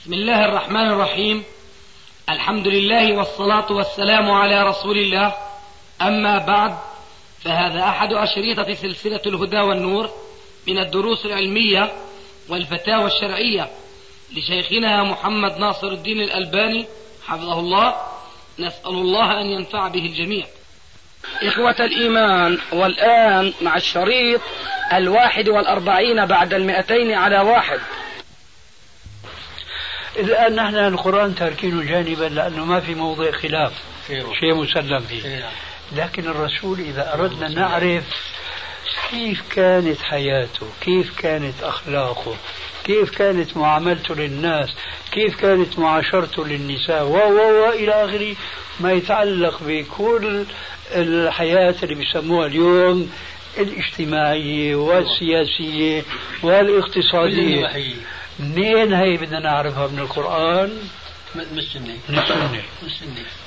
بسم الله الرحمن الرحيم. الحمد لله والصلاة والسلام على رسول الله. أما بعد فهذا أحد أشريطة سلسلة الهدى والنور من الدروس العلمية والفتاوى الشرعية لشيخنا محمد ناصر الدين الألباني حفظه الله. نسأل الله أن ينفع به الجميع. إخوة الإيمان والآن مع الشريط الواحد والأربعين بعد المئتين على واحد. الآن نحن القرآن تاركينه جانبا لأنه ما في موضع خلاف. شيء مسلم فيه. لكن الرسول إذا أردنا نعرف كيف كانت حياته كيف كانت أخلاقه كيف كانت معاملته للناس كيف كانت معاشرته للنساء و و و إلى آخره ما يتعلق بكل الحياة اللي بيسموها اليوم الاجتماعية والسياسية والإقتصادية. منين هي بدنا نعرفها من القرآن؟ من السنة. من السنة.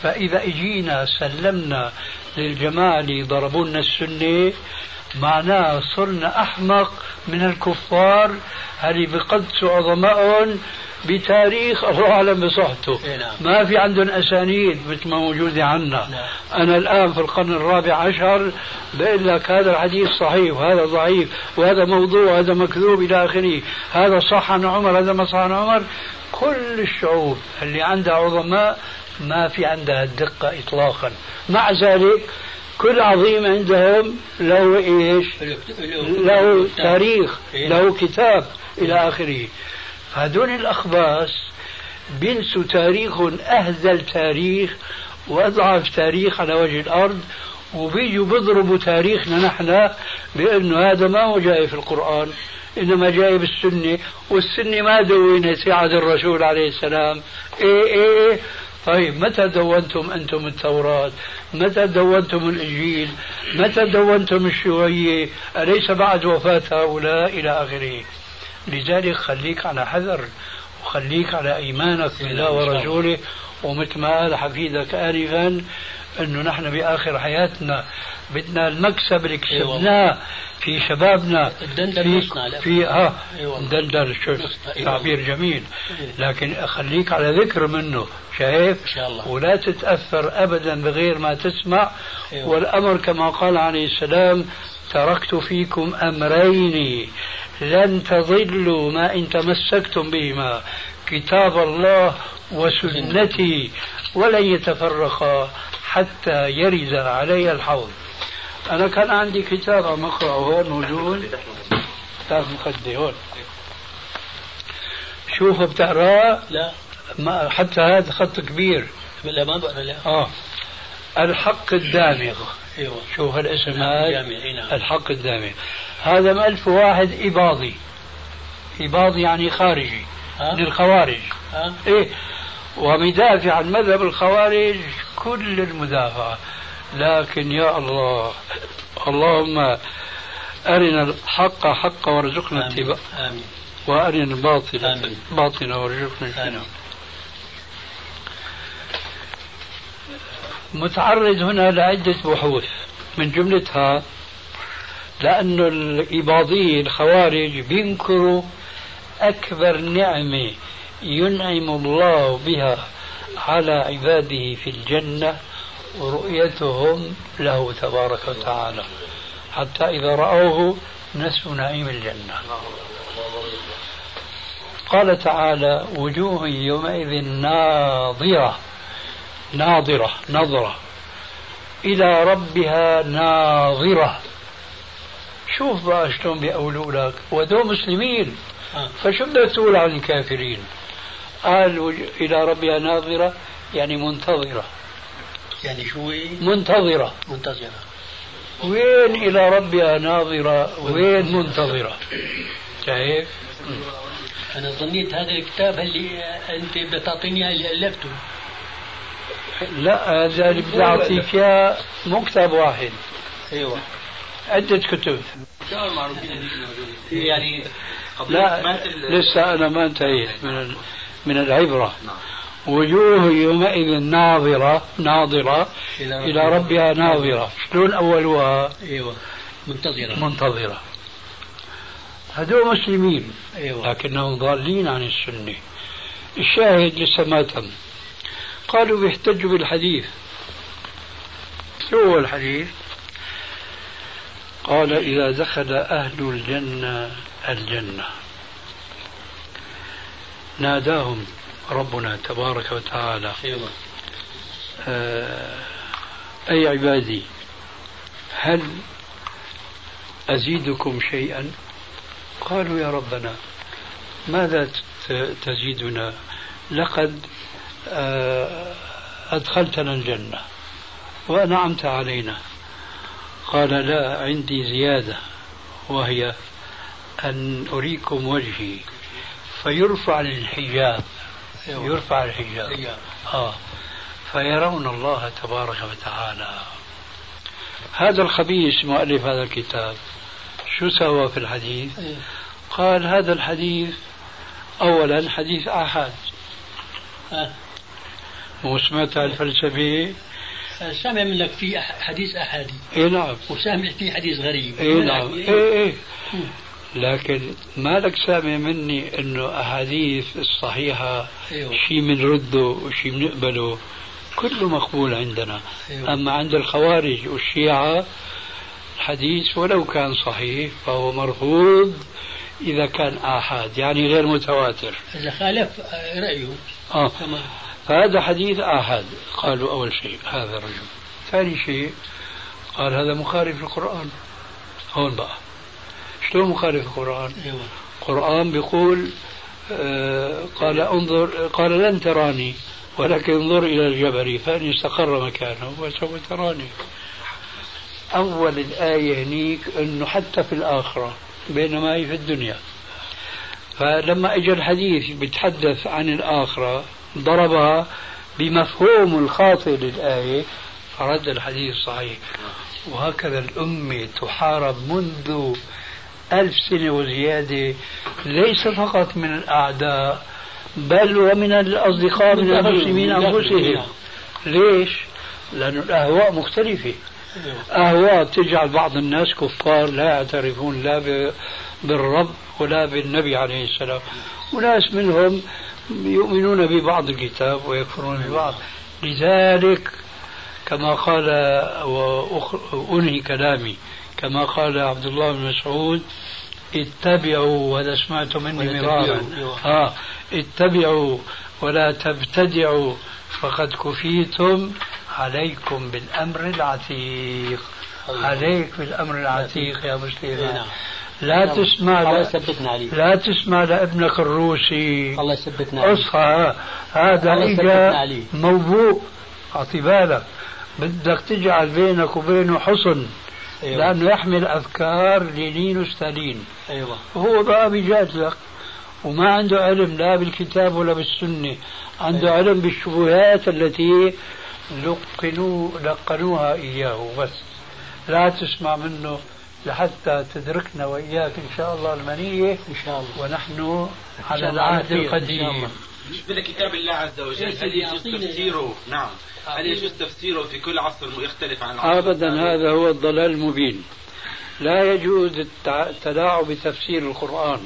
فإذا إجينا سلمنا للجماعة اللي ضربوا لنا السنة معناه صرنا أحمق من الكفار اللي بقدسوا عظمائهم بتاريخ الله أعلم بصحته إيه نعم. ما في عندهم أسانيد مثل ما موجودة عنا أنا الآن في القرن الرابع عشر بقول لك هذا الحديث صحيح وهذا ضعيف وهذا موضوع وهذا مكذوب إلى آخره. هذا صح عن عمر هذا ما صح عن عمر. كل الشعوب اللي عندها عظماء ما في عندها الدقة إطلاقا. مع ذلك كل عظيم عندهم له إيش؟ له تاريخ إيه. له كتاب إلى آخره. هذول الأخباس بينسوا تاريخهم أهزل تاريخ وأضعف تاريخ على وجه الأرض وبيجوا بيضربوا تاريخنا نحن بانه هذا ما هو جاي في القرآن إنما جاي بالسنة والسنة ما دونت عهد الرسول عليه السلام. إيه إيه, إيه. طيب متى دونتم أنتم التوراة؟ متى دونتم الإنجيل؟ متى دونتم الشيوعية؟ أليس بعد وفاة هؤلاء إلى آخره؟ لذلك خليك على حذر وخليك على إيمانك بالله ورسوله ومثل ما قال حفيدك آنفا أنه نحن بآخر حياتنا بدنا المكسب اللي كسبناه في شبابنا في, في آه الدندل تعبير جميل. لكن خليك على ذكر منه شايف؟ إن شاء الله. ولا تتأثر أبدا بغير ما تسمع أيوة. والأمر كما قال عليه السلام تركت فيكم أمرين. لن تضلوا ما إن تمسكتم بهما. كتاب الله وسنتي ولن يتفرقا حتى يرد علي الحوض. أنا كان عندي كتاب عم أقرأه. هون موجود. كتاب مخدي هون. شوف بتقراه لا. ما حتى هذا خط كبير. لا ما بقرأ. لا. آه. الحق الدامغ. أيوه. شوف الاسم نعم، هذا. الحق الدامغ هذا مألف واحد إباضي. إباضي يعني خارجي. ها؟ من الخوارج. ها؟ إيه. ومدافع عن مذهب الخوارج كل المدافعة لكن يا الله. اللهم أرنا الحق حقا وارزقنا اتباعه. وأرنا الباطل. باطلا وارزقنا اجتنابه. متعرض هنا لعدة بحوث من جملتها لأن الإباضية الخوارج بينكروا أكبر نعمة ينعم الله بها على عباده في الجنة ورؤيتهم له تبارك وتعالى. حتى إذا رأوه نسوا نعيم الجنة. قال تعالى وجوه يومئذ ناظرة. ناظرة نظرة. إلى ربها ناظرة. شوف بقى شلون بيقولوا لك. ودول مسلمين. آه. فشو بدك تقول عن الكافرين؟ قال وج- إلى ربها ناظرة يعني منتظرة. يعني شو؟ منتظرة. منتظرة. وين إلى ربها ناظرة؟ وين منتظرة. شايف؟ أنا ظنيت هذا الكتاب اللي أنت بدك تعطيني إياه اللي ألفته؟ لا هذا اللي بدي أعطيك إياه مو كتاب واحد. أيوه. عدة كتب. يعني لا لسه أنا ما انتهيت من من العبرة. وجوه يومئذ ناظرة ناظرة إلى ربها ناظرة. شلون أولها؟ أيوه منتظرة. منتظرة. هذول مسلمين أيوه. لكنهم ضالين عن السنة. الشاهد لسه ما تم. قالوا بيحتجوا بالحديث. شو هو الحديث؟ قال إذا دخل أهل الجنة الجنة. ناداهم ربنا تبارك وتعالى. آه أي عبادي هل أزيدكم شيئا؟ قالوا يا ربنا ماذا تزيدنا؟ لقد أدخلتنا الجنة وأنعمت علينا. قال لا عندي زيادة وهي أن أريكم وجهي فيرفع الحجاب يرفع الحجاب. آه. فيرون الله تبارك وتعالى. هذا الخبيث مؤلف هذا الكتاب شو سوى في الحديث؟ إيه. قال هذا الحديث أولا حديث آحاد. وسمعت الفلسفة سامع منك في حديث أحادي. إي نعم. وسامع في حديث غريب. إي نعم. اي إي. لكن مالك سامع مني إنه أحاديث الصحيحة أيوه. شيء بنرده وشيء بنقبله كله مقبول عندنا. أيوه. أما عند الخوارج والشيعة الحديث ولو كان صحيح فهو مرفوض إذا كان آحاد يعني غير متواتر. إذا خالف رأيه. آه. فهذا حديث آحاد. قالوا أول شيء هذا الرجل. ثاني شيء قال هذا مخالف للقرآن. هون بقى. شلون مخالف القرآن؟ القرآن بيقول آه قال انظر قال لن تراني ولكن انظر إلى الجبل فإن استقر مكانه وسوف تراني. أول الآية هنيك أنه حتى في الآخرة بينما هي في الدنيا. فلما اجى الحديث بيتحدث عن الآخرة ضربها بمفهوم الخاطئ للآية فرد الحديث صحيح. وهكذا الأمة تحارب منذ ألف سنة وزيادة ليس فقط من الأعداء بل ومن الأصدقاء من المسلمين أنفسهم. ليش؟ لأن الأهواء مختلفة. أهواء تجعل بعض الناس كفار لا يعترفون لا بالرب ولا بالنبي عليه السلام. وناس منهم يؤمنون ببعض الكتاب ويكفرون ببعض. لذلك كما قال وأنهي كلامي كما قال عبد الله بن مسعود اتبعوا وهذا سمعت مني مرارا آه اتبعوا ولا تبتدعوا فقد كفيتم عليكم بالأمر العتيق. عليك بالأمر العتيق يا مسلم إيه، نعم. لا تسمع الله يثبتنا عليه لا تسمع لابنك الروسي. الله يثبتنا عليه أصحى. هذا اجى موبوء أعطي بالك. بدك تجعل بينك وبينه حصن أيوة. لأنه يحمل افكار لينين وستالين. أيوه. وهو بقى بيجادلك وما عنده علم لا بالكتاب ولا بالسنة. عنده أيوة. علم بالشبهات التي لقنوا لقنوها إياه. بس. لا تسمع منه. لحتى تدركنا وإياك إن شاء الله المنية. إن شاء الله. ونحن على العهد القديم. بالنسبة لكتاب الله عز وجل هل يجوز تفسيره؟ نعم. هل يجوز تفسيره في كل عصر يختلف عن العصر أبدا هذا هو الضلال المبين. لا يجوز التلاعب بتفسير القرآن.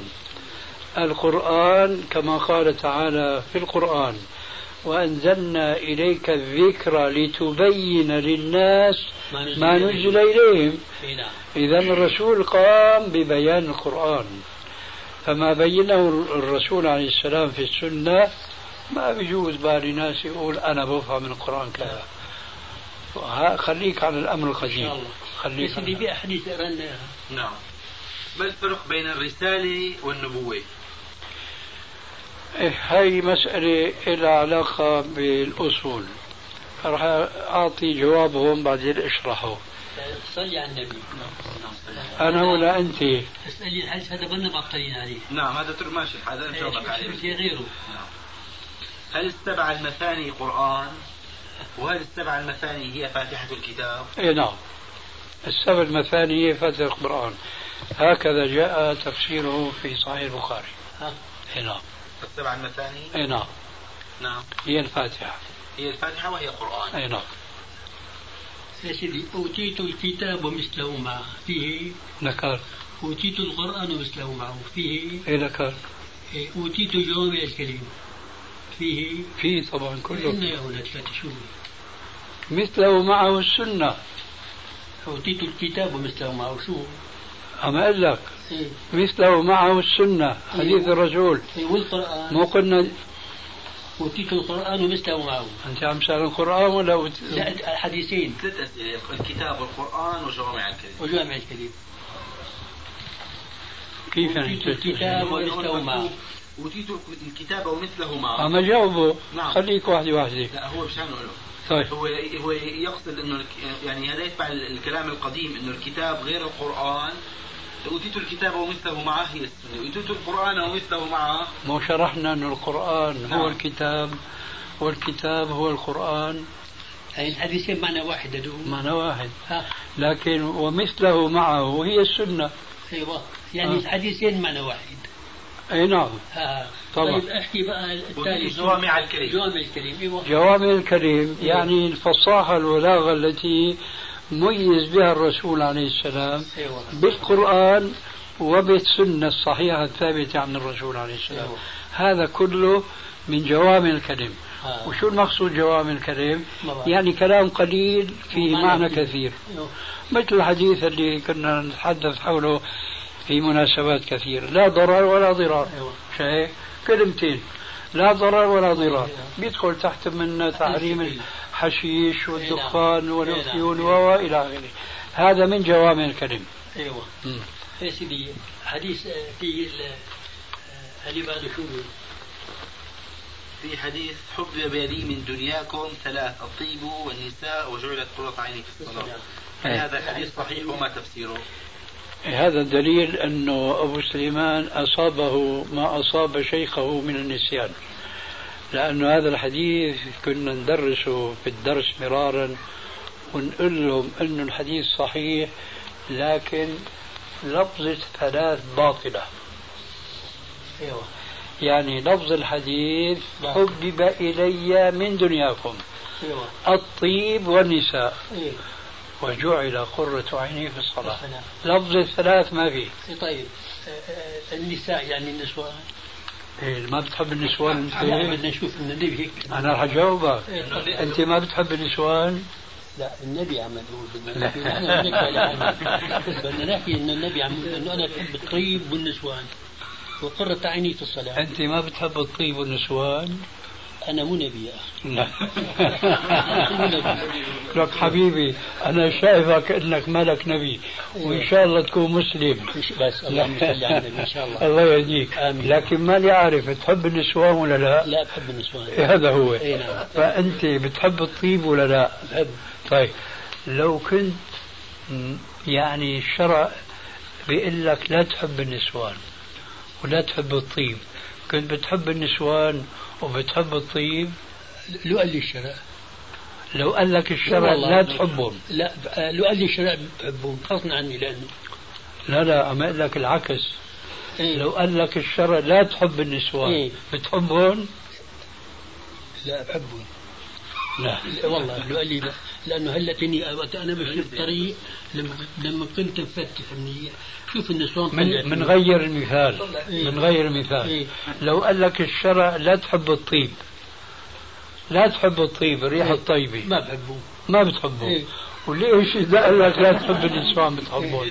القرآن كما قال تعالى في القرآن وأنزلنا إليك الذكر لتبين للناس ما نزل إليهم. نعم. إذا الرسول قام ببيان القرآن. فما بينه الرسول عليه السلام في السنة ما بيجوز بالي ناس يقول أنا بفهم من القرآن كذا. خليك على الأمر القديم. خليك سيدي بأحاديث نعم. ما الفرق بين الرسالة والنبوة؟ إيه، هاي مسألة لها علاقة بالأصول. راح أعطي جوابهم بعدين أشرحه. صلي على النبي. أنا ولا أنت؟ اسألي الحديث هذا قلنا معطلين عليه؟ نعم هذا ترك ماشي. هذا نجاوبك عليه غيره نعم. هل السبع المثاني قرآن؟ وهل السبع المثاني هي فاتحة الكتاب؟ اي نعم. السبع المثاني هي فاتحة القرآن. هكذا جاء تفسيره في صحيح البخاري. اي نعم. السبع المثاني؟ أي نعم. نعم. هي الفاتحة. هي الفاتحة وهي قرآن. أي نعم. يا سيدي أوتيت الكتاب ومثله معه فيه؟ نكر. أوتيت القرآن ومثله معه فيه؟ أي نكر؟ أوتيت جوامع الكلم فيه؟ فيه طبعا كله. إن يا هنا ثلاثة شهور مثله معه السنة. أوتيت الكتاب ومثله معه شو أما أقول لك؟ إيه مثله معه السنة حديث الرسول. إيه والقرآن. مو قلنا أوتيت القرآن ومثله معه أنت عم سأل القرآن ولا أوت- لا الحديثين. ثلاث أسئلة الكتاب والقرآن وجوامع الكلم وجامع الكلم كيف يعني الكتاب ومثله معه أوتيت الكتاب ومثله معه أما جاوبه نعم. خليك واحدة واحدة لا هو مشان له. طيب. هو هو يقصد إنه يعني هذا يتبع الكلام القديم إنه الكتاب غير القرآن. أوتيت الكتاب ومثله معه هي السنة أوتيت القرآن ومثله معه مو شرحنا أن القرآن نعم. هو الكتاب والكتاب هو القرآن. يعني الحديثين معنى واحد هدول معنى واحد. ها. لكن ومثله معه هي السنة. أيوه. يعني آه. الحديثين معنى واحد. أي نعم طبعا. طيب أحكي بقى الثالث وفي جوامع الكلم. جوامع الكلم إيوه جوامع الكريم يعني الفصاحة والبلاغة التي ميز بها الرسول عليه السلام إيوه بالقرآن وبالسنة الصحيحة الثابتة عن الرسول عليه السلام أيوة. هذا كله من جوامع الكلم آه. وشو المقصود جوامع الكلم. يعني كلام قليل فيه معنى كثير. كثير أيوة. مثل الحديث اللي كنا نتحدث حوله في مناسبات كثيرة لا ضرر ولا ضرار أيوة. كلمتين لا ضرر ولا ضرار أيوة. بيدخل تحت من تحريم. الحشيش والدخان نعم. والافيون نعم. وإلى آخره هذا من جوامع الكلم أيوه. يا سيدي حديث آه، في ال- آه، بيقول؟ في حديث حب بيدي من دنياكم ثلاث الطيب والنساء وجعلت قرة عيني في الصلاة هل. هذا الحديث صحيح وما تفسيره؟ هذا دليل أنه أبو سليمان أصابه ما أصاب شيخه من النسيان. لأن هذا الحديث كنا ندرسه في الدرس مرارا ونقول لهم أنه الحديث صحيح لكن لفظة ثلاث باطلة. أيوه. يعني لفظ الحديث نعم. حبب إلي من دنياكم. أيوه. الطيب والنساء. إيه وجعل قرة عيني في الصلاة. لفظ الثلاث ما فيه. طيب آه، آه، النساء يعني النسوان. إيه ما بتحب النسوان أنت؟ بدنا نشوف النبي هيك. أنا رح أجاوبك. إيه، طيب. أنت ما بتحب النسوان؟ لا النبي عمل يقول بدنا. نحكي إنه النبي عم إنه أنا بحب الطيب والنسوان. وقرة عيني في الصلاة. أنت ما بتحب الطيب والنسوان؟ أنا مو نبي يا لا. لك حبيبي أنا شايفك إنك ملك نبي وإن شاء الله تكون مسلم. بس اللهم صل على النبي إن شاء الله. الله يهديك. آمين. لكن ماني عارف تحب النسوان ولا لا؟ لا بحب النسوان. هذا هو. إيه نعم. فأنت بتحب الطيب ولا لا؟ بحب. طيب. لو كنت يعني الشرع بيقول لك لا تحب النسوان ولا تحب الطيب كنت بتحب النسوان وبتحب الطيب؟ لو قال لي الشرع لو قال لك الشرع والله لا تحبهم. لا لو قال لي الشرع بحبهم غصبا عني لأنه. لا لا عم أقول لك العكس. إيه. لو قال لك الشرع لا تحب النسوان إيه. بتحبهم؟ لا بحبهم. لا. والله لو قال لي لا. لأنه هلا تاني وقت أنا ماشي بطريق لما لما كنت مفتح منيح شوف النسوان من غير المثال. إيه. من غير المثال. إيه. لو قال لك الشرع لا تحب الطيب. لا تحب الطيب الريحة إيه. الطيبة. ما بحبهم ما بتحبه. إيه. وليش إذا قال لك لا تحب النسوان بتحبهم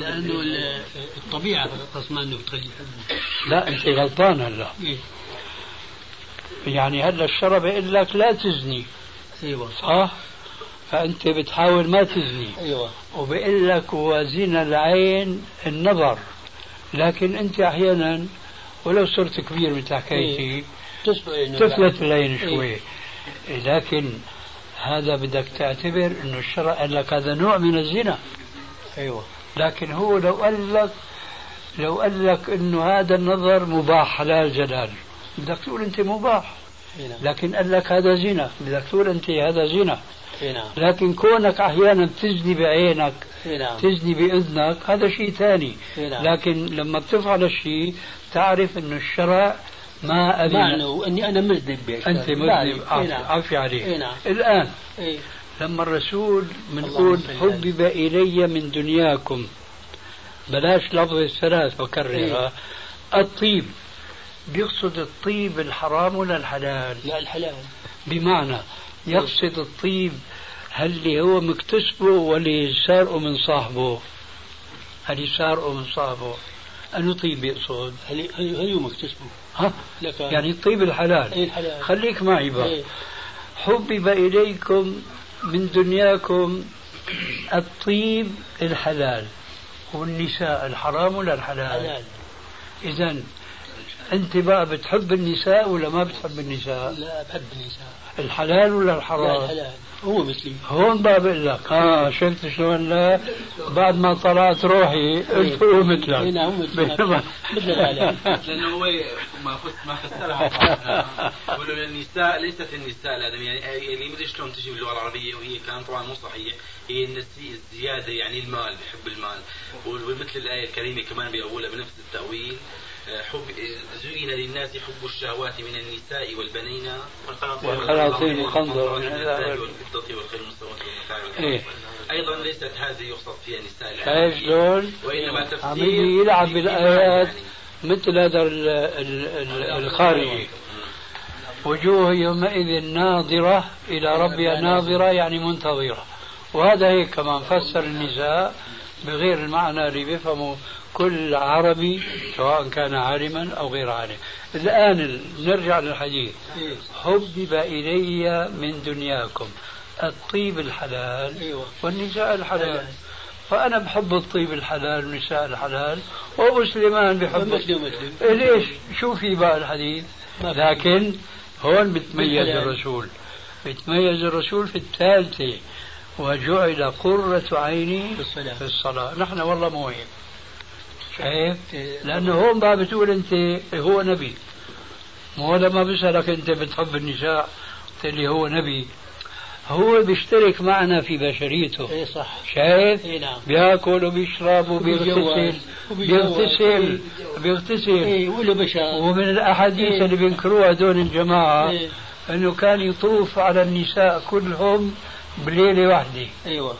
لأنه ال- الطبيعة غصبا إنه بتخلي لا أنت غلطان هلا. إيه. يعني هلا الشرع بيقول لك لا تزني. أيوه صح؟ فأنت بتحاول ما تزني. أيوه. وبيقول لك وزن العين النظر. لكن أنت أحيانا ولو صرت كبير مثل حكايتي انه تفلت العين إيه. شوي. لكن هذا بدك تعتبر إنه الشرع قال لك هذا نوع من الزنا. أيوه. لكن هو لو قال لك لو قال لك إنه هذا النظر مباح حلال جلال. بدك تقول أنت مباح. نعم لكن قال لك هذا زنا. بدك تقول أنت هذا زنا. نعم. لكن كونك أحيانا تزني بعينك نعم. تزني بأذنك هذا شيء ثاني. نعم. لكن لما بتفعل الشيء تعرف انه الشرع ما أذن. معنى إني أنا مذنب بعرف. مذنب. عفي نعم. عليك. نعم. الآن إي. لما الرسول بنقول على حبب إلي من دنياكم بلاش لفظ الثلاث بكررها الطيب. بيقصد الطيب الحرام ولا الحلال؟ لا الحلال. بمعنى يقصد الطيب هل اللي هو مكتسبه ولا سارقه من صاحبه؟ هل سارقه من صاحبه؟ أنه طيب يقصد؟ هل هل هو مكتسبه؟ ها؟ لك. يعني الطيب الحلال. إيه الحلال. خليك معي بقى. إيه. حبب إليكم من دنياكم الطيب الحلال. والنساء الحرام ولا الحلال؟ حلال. إذا أنت بقى بتحب النساء ولا ما بتحب النساء؟ لا بحب النساء. الحلال ولا لا الحرام الحلال. هو مثلي هون بقى بقول لك آه شفت شلون؟ لا. بعد ما طلعت روحي قلت هو إيه مثلك نعم مثلك مثل الحلال. لأنه هو ما ما فسرها يقول النساء ليست النساء الادم يعني اللي مدري شلون تجي باللغة العربية؟ وهي كان طبعا مو صحيح. هي النسي- الزيادة يعني المال بحب المال. ومثل الآية الكريمة كمان بيقولها بنفس التأويل. حب زين للناس حب الشهوات من النساء والبنين. والقناطير المقنطرة من الذهب والفضة والخيل والمتاع. إيه. أيضا ليست هذه يقصد فيها نساء شايف شلون؟ وإنما تفسير عم يلعب بالآيات يعني. مثل هذا ال- ال- ال- الخارجي وجوه يومئذ ناظرة إلى ربها. ناظرة يعني منتظرة. وهذا هيك كمان فسر النساء بغير المعنى اللي بيفهمه كل عربي سواء كان عالما أو غير عالم. الآن نرجع للحديث. حبب إلي من دنياكم. الطيب الحلال أيوة. والنساء الحلال. فأنا بحب الطيب الحلال والنساء الحلال. ومسلمان بحب ليش؟ شو في بقى الحديث. لكن هون بتميز. الرسول. بتميز الرسول في الثالثة. وجعل قرة عيني في الصلاة. في الصلاة. نحن والله مو هيك شايف؟ إيه. لأنه هون بقى بتقول أنت هو نبي. مو لما بسألك أنت بتحب النساء قلت لي هو نبي. هو بيشترك معنا في بشريته. إيه صح. شايف؟ إيه نعم. بيأكل وبيشرب وبيغتسل. وبيتجوز. وبيتجوز. بيغتسل بيغتسل. إيه وله بشر. ومن الأحاديث إيه. اللي بينكروها هذول الجماعة إيه. إنه كان يطوف على النساء كلهم بليلة واحدة. أيوه.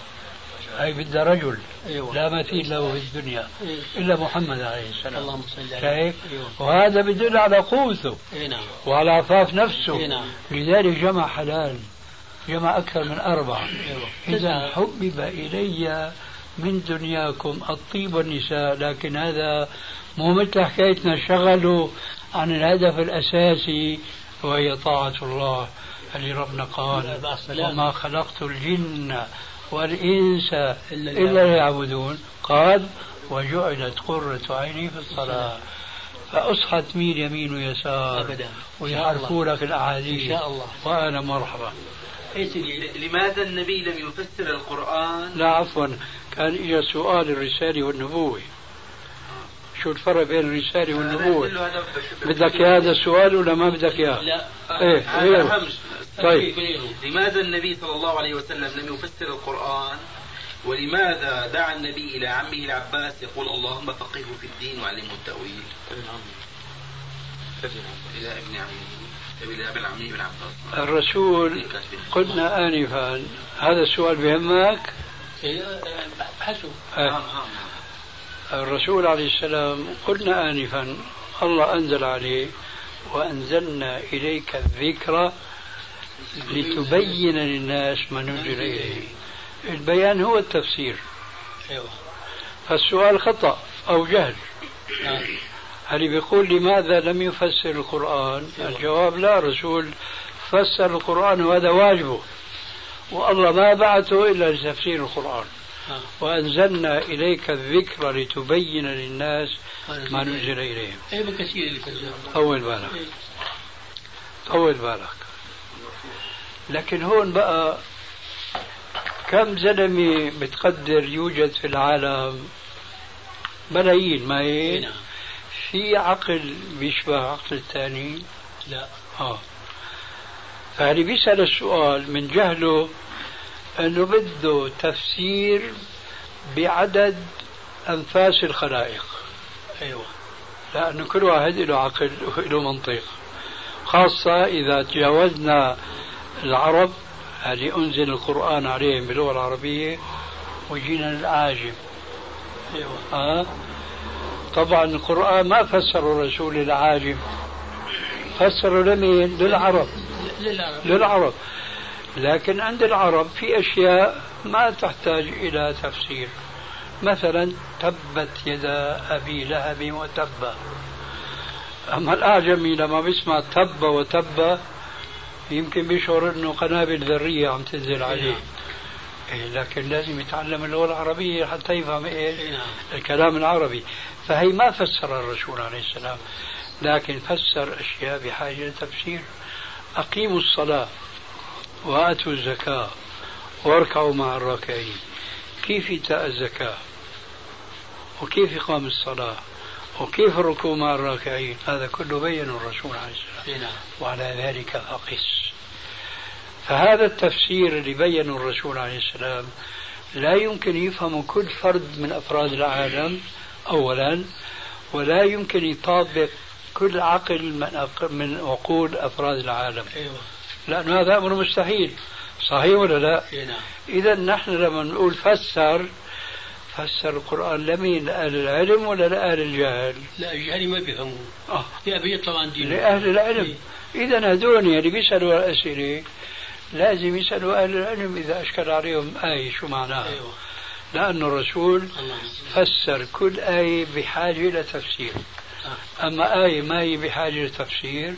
هي بدها رجل. أيوه. لا مثيل له في الدنيا. إيه. إلا محمد عليه السلام. اللهم صل على شايف؟ أيوه. وهذا بدل على قوته. نعم. وعلى عفاف نفسه. نعم. لذلك جمع حلال. جمع أكثر من أربعة. أيوه. إذا حبب إلي من دنياكم الطيب والنساء. لكن هذا مو مثل حكايتنا. شغلوا عن الهدف الأساسي وهي طاعة الله. اللي ربنا قال. وما خلقت الجن والإنس إلا ليعبدون قال وجعلت قرة عيني في الصلاة فأصحى تميل يمين ويسار. أبدا. ويحرفوا لك الأحاديث. إن شاء الله. وأنا مرحبا. لماذا النبي لم يفسر القرآن؟ لا عفوا. كان اجى سؤال الرسالة والنبوة. شو الفرق بين الرسالة والنبوة؟ بدك هذا السؤال ولا ما بدك إياه؟ لا هذا غيره. طيب. لماذا النبي صلى الله عليه وسلم لم يفسر القرآن؟ ولماذا دعا النبي إلى عمه العباس يقول اللهم فقهه في الدين وعلمه التأويل؟ إلى ابن عمه. عمه بن عباس. الرسول قلنا آنفا. هذا السؤال بهمك إيه، آه، آه. نعم نعم الرسول عليه السلام قلنا آنفا الله أنزل عليه وأنزلنا إليك الذكر لتبين للناس ما نزل إليه. البيان هو التفسير. أيوه. فالسؤال خطأ أو جهل. آه. هل بيقول لماذا لم يفسر القرآن؟ الجواب لا رسول فسر القرآن وهذا واجبه. والله ما بعثه إلا لتفسير القرآن. آه. وأنزلنا إليك الذكر لتبين للناس ما نزل إليهم. بكثير اللي كذب طول بالك. طول بالك. لكن هون بقى كم زلمة بتقدر يوجد في العالم؟ ملايين ما هي نعم. في عقل بيشبه عقل الثاني لا. آه. فاللي بيسأل السؤال من جهله إنه بده تفسير بعدد أنفاس الخلائق. أيوه. لأنه كل واحد له عقل وله منطق خاصة إذا تجاوزنا العرب اللي أنزل القرآن عليهم باللغة العربية وجينا للعاجم أيوه. آه؟ طبعا القرآن ما فسر الرسول للعاجم فسروا لمين؟ للعرب. للعرب. للعرب. لكن عند العرب في أشياء ما تحتاج إلى تفسير. مثلا تبت يدا أبي لهب وتب. أما الأعجمي لما بيسمع تب وتب يمكن بيشعر أنه قنابل ذرية عم تنزل عليه. إيه لكن لازم يتعلم اللغة العربية حتى يفهم إيه نعم. الكلام العربي. فهي ما فسر الرسول عليه السلام لكن فسر أشياء بحاجة لتفسير. أقيموا الصلاة وآتوا الزكاة واركعوا مع الراكعين. كيف إيتاء الزكاة؟ وكيف إقام الصلاة؟ وكيف الركوع مع الراكعين هذا كله بين الرسول عليه السلام نعم. وعلى ذلك فقس. فهذا التفسير اللي بينه الرسول عليه السلام لا يمكن يفهم كل فرد من أفراد العالم أولا ولا يمكن يطابق كل عقل من من عقول أفراد العالم. أيوه. لأن هذا أمر مستحيل. صحيح ولا لا؟ نعم. إذا نحن لما نقول فسر فسر القرآن لمين لأهل العلم ولا لأهل الجهل. لا الجهل ما بيفهموا آه. يا بيطلع عن دينه لأهل العلم. إذا هذول اللي بيسألوا الأسئلة لازم يسألوا أهل العلم إذا أشكل عليهم آية شو معناها؟ أيوه. لأن الرسول فسر كل آية بحاجة إلى تفسير. أما آية ما هي بحاجة لتفسير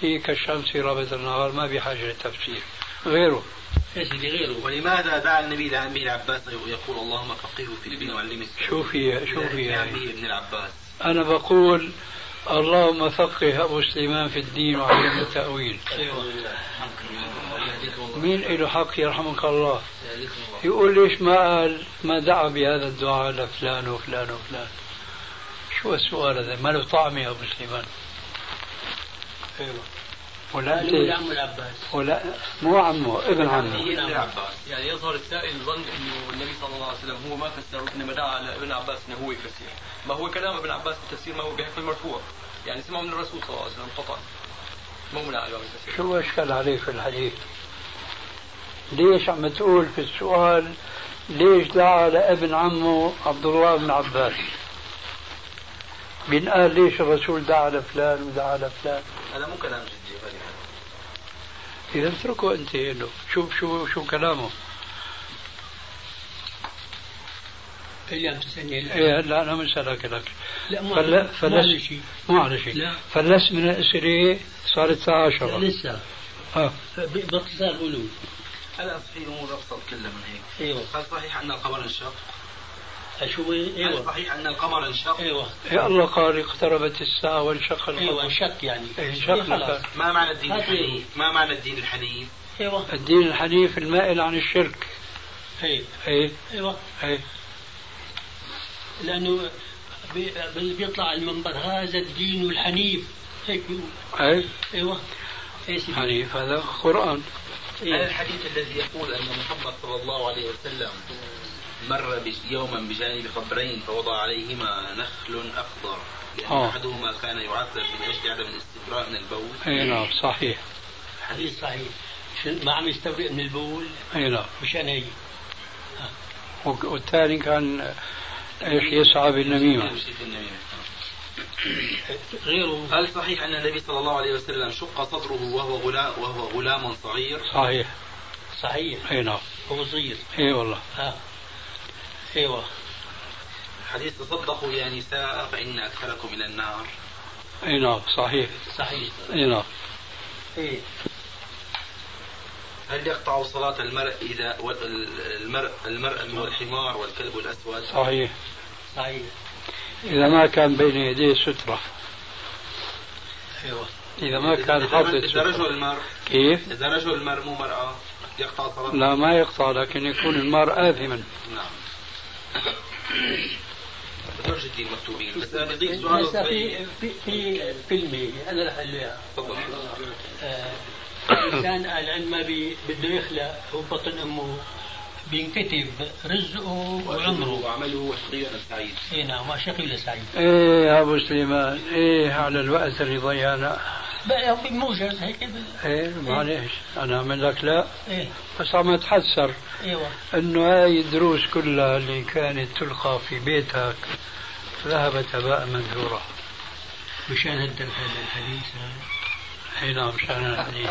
هي كالشمس رابط النهار ما بحاجة لتفسير غيره. ولماذا دعا النبي لعمه العباس يقول اللهم فقهه في الدين وعلمه؟ التأويل؟ شو فيها شو فيها لعمه ابن العباس. أنا بقول اللهم فقه أبو سليمان في الدين وعلم التأويل. أيوه مين له حق يرحمك الله؟ يقول ليش ما قال؟ ما دعا بهذا الدعاء لفلان وفلان وفلان. شو السؤال هذا؟ ما له طعم يا أبو سليمان. أيوه ولا أنت لعم العباس. ولا مو عمه ابن عمه. ابن العباس يعني يظهر السائل ظن إنه النبي صلى الله عليه وسلم هو ما فسر إنما دعا على ابن عباس إنه هو يفسر ما هو كلام ابن عباس في التفسير ما هو بحكم المرفوع. يعني سمعه من الرسول صلى الله عليه وسلم قطعا. مو من التفسير شو أشكال عليه في الحديث؟ ليش عم تقول في السؤال ليش دعا لابن عمه عبد الله بن عباس؟ بينقال ليش الرسول دعا لفلان ودعا لفلان هذا مو كلام جدي إذا اتركوا أنت له شوف شو شو كلامه. اللي عم تسالني هلا. إيه لا أنا مسألك لك. لا مو مو فلس على شيء. مو على شيء. فلس من الأسئلة صارت الساعة لا 10 لسه. آه. ب- باختصار قولوا هلا صحيح الأمور ابسط كلها من هيك. أيوه. هل صحيح أن القمر انشق؟ شو هو؟ هل إيوه. صحيح أن القمر انشق؟ إيوه. يا الله قال اقتربت الساعة وانشق القمر. إيوه شك يعني. إيه، إيه، شق خلاص. ما معنى الدين الحنيف؟ ما معنى الدين الحنيف؟ إيوه. الدين الحنيف المائل عن الشرك. إيه. إيه. إيوه. إيه. لأنه بي- بي- بيطلع المنبر هذا الدين الحنيف. هيك بيقول. إيه. إيوه. حنيف هذا إيه. الحديث الذي يقول أن محمد صلى الله عليه وسلم مر يوما بجانب قبرين فوضع عليهما نخل أخضر. لأن آه. أحدهما كان يعذب من أجل عدم الاستبراء من البول. أي نعم صحيح. حديث صحيح. ما عم يستبرئ من البول؟ أي نعم. مشان هيك وك- والثاني كان إيش يسعى بالنميمة. غيره. هل صحيح أن النبي صلى الله عليه وسلم شق صدره وهو غلام وهو غلام صغير؟ صحيح. صحيح. أي نعم. هو صغير. أي والله. ها أيوه حديث تصدقوا يا نساء فإن ادخلكم إلى النار. أي نعم صحيح. صحيح. أي نعم. إيه هل يقطع صلاة المرء إذا المرء المرأة والحمار والكلب الأسود؟ صحيح. صحيح. إذا ما كان بين يديه سترة. أيوه إذا ما كان حاطط إذا رجل المرء كيف؟ إذا رجل المرء مو مرأة يقطع صلاة؟ لا ما يقطع لكن يكون المار آثما. نعم. بدون جدي مكتوبين بس أنا بدي سؤال في في في فيلمي أنا رح أقول تفضل الانسان الان ما بده يخلق هو بطن أمه بينكتب رزقه وعمره. وعمله وشقي سعيد اي نعم ما شقي ولا سعيد. إيه يا أبو سليمان إيه على الوقت اللي ضيعنا بقى هو موجز هيك بال- إيه معلش أنا أعمل لك لا. إيه. بس عم أتحسر. إيوه. إنه هاي الدروس كلها اللي كانت تلقى في بيتك ذهبت هباء منثورا مشان هذا هذا الحديث إي نعم شأن الحديث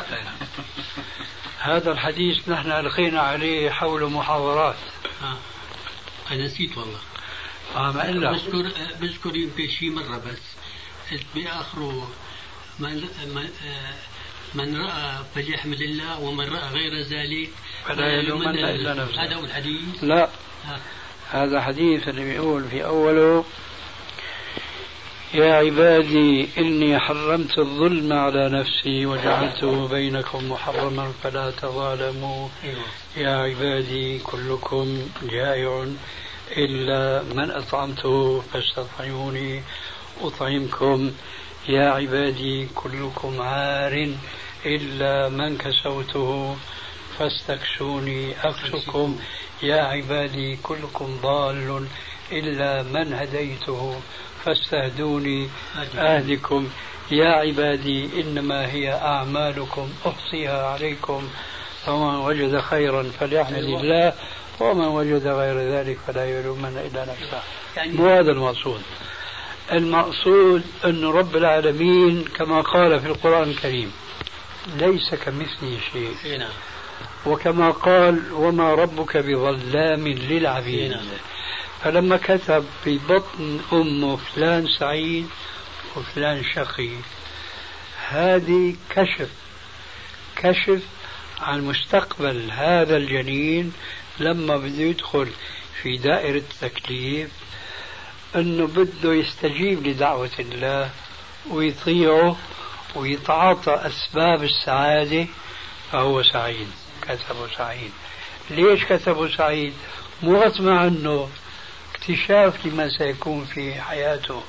هذا الحديث نحن ألقينا عليه حول محاضرات. آه. أنا نسيت والله. آه ما إلا. بذكر بذكر يمكن شي مرة بس. قلت بآخره من من آه، من رأى فليحمد الله ومن رأى غير ذلك فلا يلومن إلا نفسه هذا هو الحديث لا آه. هذا حديث اللي بيقول في أوله يا عبادي إني حرمت الظلم على نفسي وجعلته بينكم محرما فلا تظالموا أيوة. يا عبادي كلكم جائع إلا من أطعمته فاستطعموني أطعمكم يا عبادي كلكم عار إلا من كسوته فاستكسوني أكسكم. يا عبادي كلكم ضال إلا من هديته فاستهدوني أهدكم. يا عبادي إنما هي أعمالكم أحصيها عليكم. فمن وجد خيرا فليحمد الله ومن وجد غير ذلك فلا يلومن إلا نفسه. يعني مو هذا المقصود. المقصود أن رب العالمين كما قال في القرآن الكريم ليس كمثله شيء. إيه نعم. وكما قال وما ربك بظلام للعبيد. نعم. فلما كتب في بطن أمه فلان سعيد وفلان شقي هذه كشف كشف عن مستقبل هذا الجنين لما بده يدخل في دائرة التكليف أنه بده يستجيب لدعوة الله ويطيعه ويتعاطى أسباب السعادة فهو سعيد. كتبه سعيد. ليش كتبه سعيد؟ مو غصب عنه اكتشاف لما سيكون في حياته.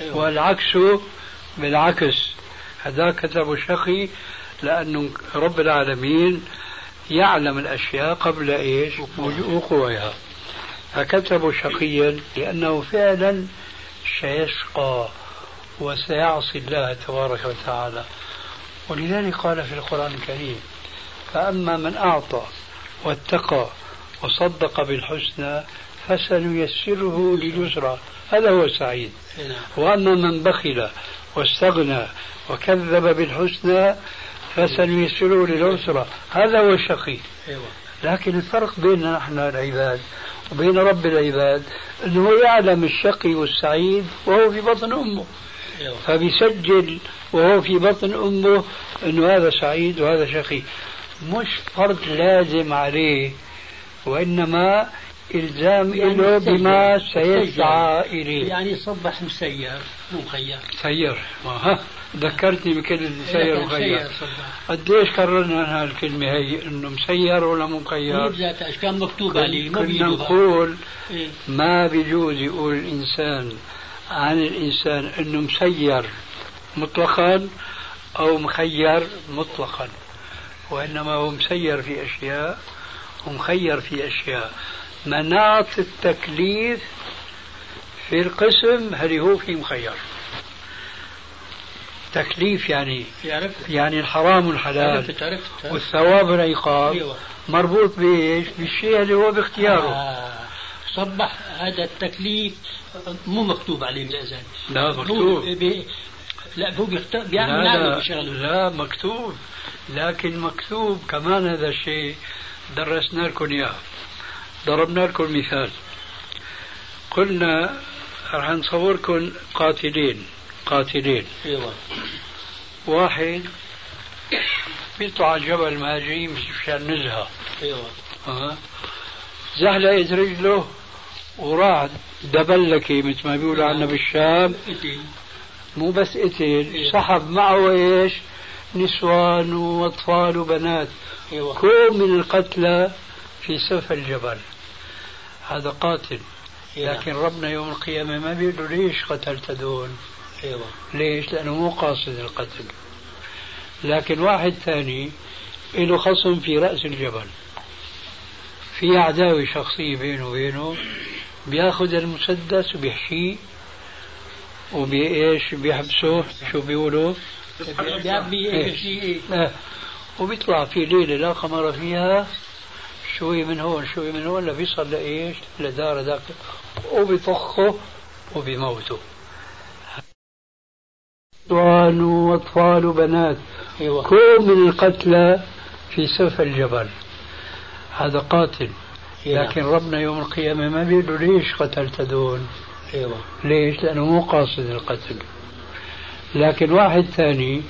أيوة. والعكس بالعكس. هذا كتبه شقي لأنه رب العالمين يعلم الأشياء قبل إيش؟ وقوعها. فكتبه شقيا لأنه فعلا سيشقى وسيعصي الله تبارك وتعالى. ولذلك قال في القرآن الكريم فأما من أعطى واتقى وصدق بالحسنى فسنيسره لليسرى. هذا هو السعيد. إيه نعم. وأما من بخل واستغنى وكذب بالحسنى فسنيسره للعسرى. هذا هو الشقي. أيوة. لكن الفرق بيننا نحن العباد وبين رب العباد أنه يعلم الشقي والسعيد وهو في بطن أمه. أيوة. فبيسجل وهو في بطن أمه أنه هذا سعيد وهذا شقي. مش فرض لازم عليه وإنما إلزام يعني له بما. سيسعى إليه. يعني صبح مسير مو مخير سير. ها ذكرتني بكلمة سير وخير مسير صبح. قديش كررنا هالكلمة هي؟ إنه مسير ولا هي مخير بذاتها كان مكتوب عليه ما كنا نقول إيه. ما بيجوز يقول الإنسان عن الإنسان أنه مسير مطلقا أو مخير مطلقا وإنما هو مسير في أشياء ومخير في أشياء. مناط التكليف في القسم هل هو في مخير؟ تكليف يعني عرفت. يعني الحرام والحلال. عرفت عرفت عرفت. والثواب والعقاب. أيوة. مربوط بإيش؟ بالشيء اللي هو باختياره. آه. صبح هذا التكليف مو مكتوب عليه من الأذان لا مكتوب. بي... لا هو بيختار بيعمل لا لا. مكتوب. لكن مكتوب كمان هذا الشيء درسنا لكم إياه. ضربنا لكم مثال. قلنا راح نصوركم قاتلين قاتلين. أيوه. واحد بيطلع على الجبل مهاجرين مشان نزهة. أيوه. أه. زحلقت رجله وراح دبلكي مثل ما بيقولوا عنا بالشام. قتل مو بس قتل سحب معه إيش؟ نسوان وأطفال وبنات. كل من القتلى في سفح الجبل. هذا قاتل. لكن ربنا يوم القيامة ما بيقول له ليش قتلت دول أيوه. ليش؟ لأنه مو قاصد القتل. لكن واحد ثاني له خصم في رأس الجبل. في عداوة شخصية بينه وبينه بيأخذ المسدس وبيحشيه وبإيش بيحبسه. شو بيقولوا؟ بيعبي إيه. إيه. وبيطلع في ليلة لا قمر فيها شوي من هون شوي من هون لبيصل لإيش لدار ذاك وبيطخه وبيموته نسوان وأطفال وبنات أيوة. كل من القتلى في سفل الجبل. هذا قاتل. أيوة. لكن ربنا يوم القيامة ما بيقول له ليش قتلت دول أيوة. ليش؟ لأنه مو قاصد القتل. لكن واحد ثاني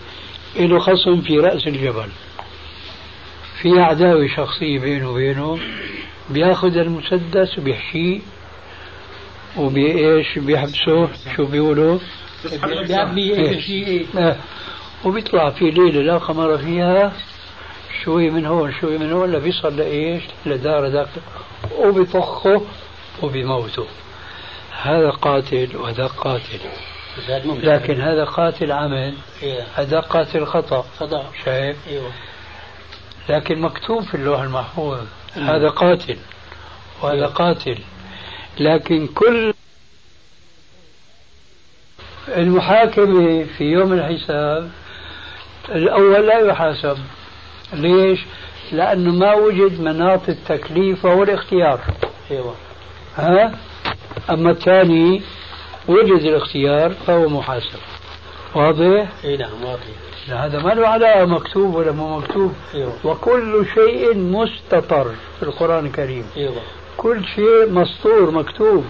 له خصم في رأس الجبل. في عداوة شخصية بينه وبينه بيأخذ المسدس وبيحشيه وبإيش بيحبسه شو بيقولوا؟ بيحشيه وبيطلع في ليلة لا قمر فيها شوي من هون شوي من هون لبيصل لإيش؟ لدار ذاك. وبيطخه وبيموته. هذا قاتل وهذا قاتل. لكن هذا قاتل عمد إيه. هذا قاتل خطأ. خطأ. شايف؟ لكن مكتوب في اللوح المحفوظ هذا قاتل وهذا. قاتل لكن كل المحاكمة في يوم الحساب الأول لا يحاسب ليش؟ لأنه ما وجد مناط التكليف وهو الاختيار أيوه ها؟ أما الثاني وجد الاختيار فهو محاسب واضح؟ اي نعم واضح هذا ما له علاقة مكتوب ولا مو مكتوب أيوة. وكل شيء مستطر في القرآن الكريم أيوة. كل شيء مسطور مكتوب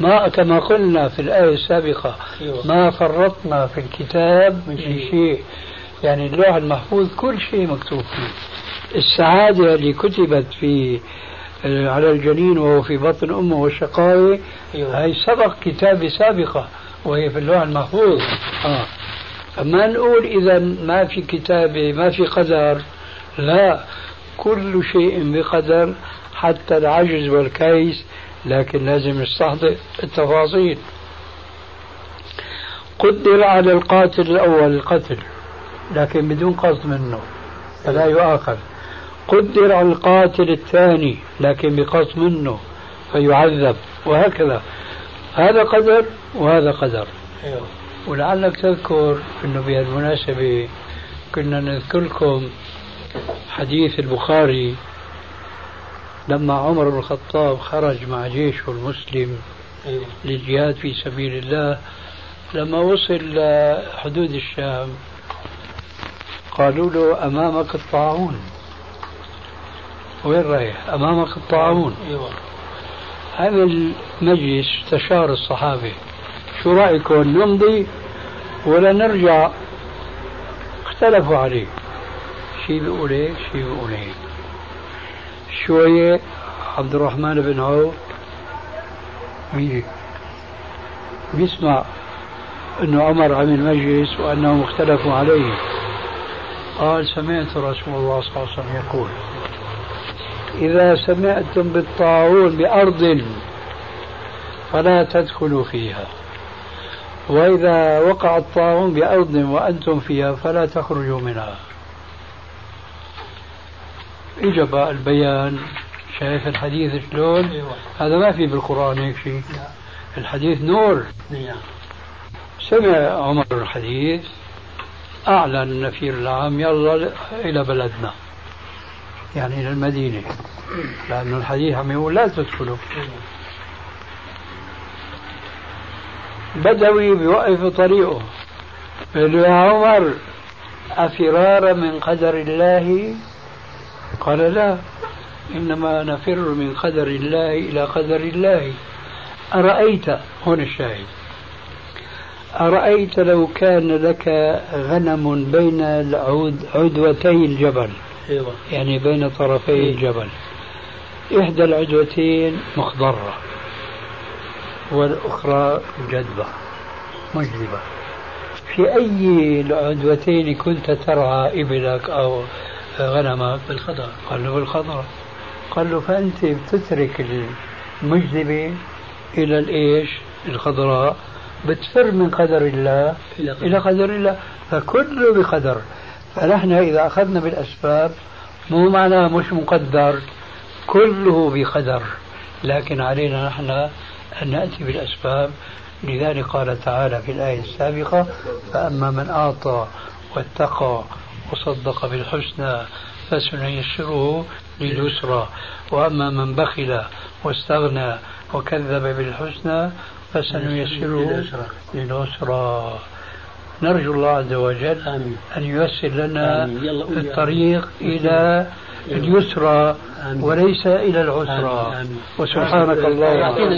ما كما قلنا في الآية السابقة أيوة. ما فرطنا في الكتاب من أيوة. شيء يعني اللوح المحفوظ كل شيء مكتوب فيه السعادة اللي كتبت في على الجنين وهو في بطن أمه والشقاوة أيوة. هي سبق كتابة سابقة وهي في اللوح المحفوظ آه. أما نقول إذا ما في كتابة ما في قدر لا كل شيء بقدر حتى العجز والكيس لكن لازم نستحضر التفاصيل. قدر على القاتل الأول القتل لكن بدون قصد منه فلا يؤاخذ. قدر على القاتل الثاني لكن بقصد منه فيعذب وهكذا. هذا قدر وهذا قدر. أيوه. ولعلك تذكر إنه بهالمناسبة كنا نذكر لكم حديث البخاري لما عمر بن الخطاب خرج مع جيشه المسلم أيوة. للجهاد في سبيل الله لما وصل لحدود الشام قالوا له أمامك الطاعون وين رايح؟ أمامك الطاعون أيوة. عمل مجلس استشار الصحابة شو رأيكم نمضي ولا نرجع. اختلفوا عليه. شيء بيقول هيك شيء بيقول هيك شوية عبد الرحمن بن عوف بيسمع إنه عمر عمل مجلس وأنهم اختلفوا عليه. قال سمعت رسول الله صلى الله عليه وسلم يقول إذا سمعتم بالطاعون بأرض فلا تدخلوا فيها. وإذا وقع الطاعون بأرض وأنتم فيها فلا تخرجوا منها. إجا بقى البيان. شايف الحديث شلون؟ أيوة. هذا ما في بالقرآن هيك شيء. الحديث نور. نعم. سمع عمر الحديث. أعلن النفير العام يلا إلى بلدنا. يعني إلى المدينة. لأن الحديث عم يقول لا تدخلوا. بدوي بيوقف طريقه. بيقول له يا عمر أفرار من قدر الله؟ قال لا إنما نفر من قدر الله إلى قدر الله. أرأيت هنا الشاهد. أرأيت لو كان لك غنم بين العود عدوتي الجبل. أيوة. يعني بين طرفي الجبل. إحدى العدوتين مخضرة. والأخرى جدبة مجذبة. في أي العدوتين كنت ترعى إبلك أو غنمك بالخضر قال له بالخضرة قال له فأنت بتترك المجذبة إلى الإيش؟ الخضراء بتفر من قدر الله إلى قدر, إلى قدر الله. فكله بقدر. فنحن إذا أخذنا بالأسباب مو معناه مش مقدر كله بقدر. لكن علينا نحن أن نأتي بالأسباب. لذلك قال تعالى في الآية السابقة فأما من أعطى واتقى وصدق بالحسنى فسنيسره لليسرى. وأما من بخل واستغنى وكذب بالحسنى فسنيسره للعسرى نرجو الله عز وجل آمين. أن ييسر لنا آمين. يا الطريق إلى اليسرى. وليس إلى العسرى. وسبحانك اللهم.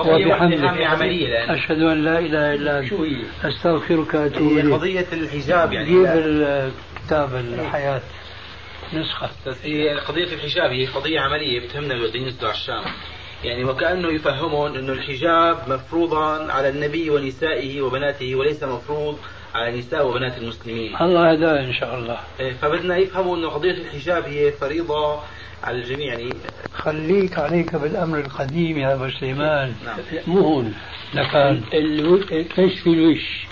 وبحمدك. أشهد أن لا إله إلا أنت. شو هي؟ أستغفرك وأتوب إليك. قضية الحجاب يعني. جيب الكتاب الحياة. نسخة. هي قضية الحجاب هي قضية عملية بتهمنا ينزلوا على الشام. يعني وكأنه يفهمون أنه الحجاب مفروضا على النبي ونسائه وبناته وليس مفروض على نساء وبنات المسلمين. الله هداه إن شاء الله. إيه، فبدنا يفهموا أنه قضية الحجاب هي فريضة على الجميع يعني خليك عليك بالأمر القديم يا أبو سليمان. نعم. مو هون لكان الو- كشف الوش.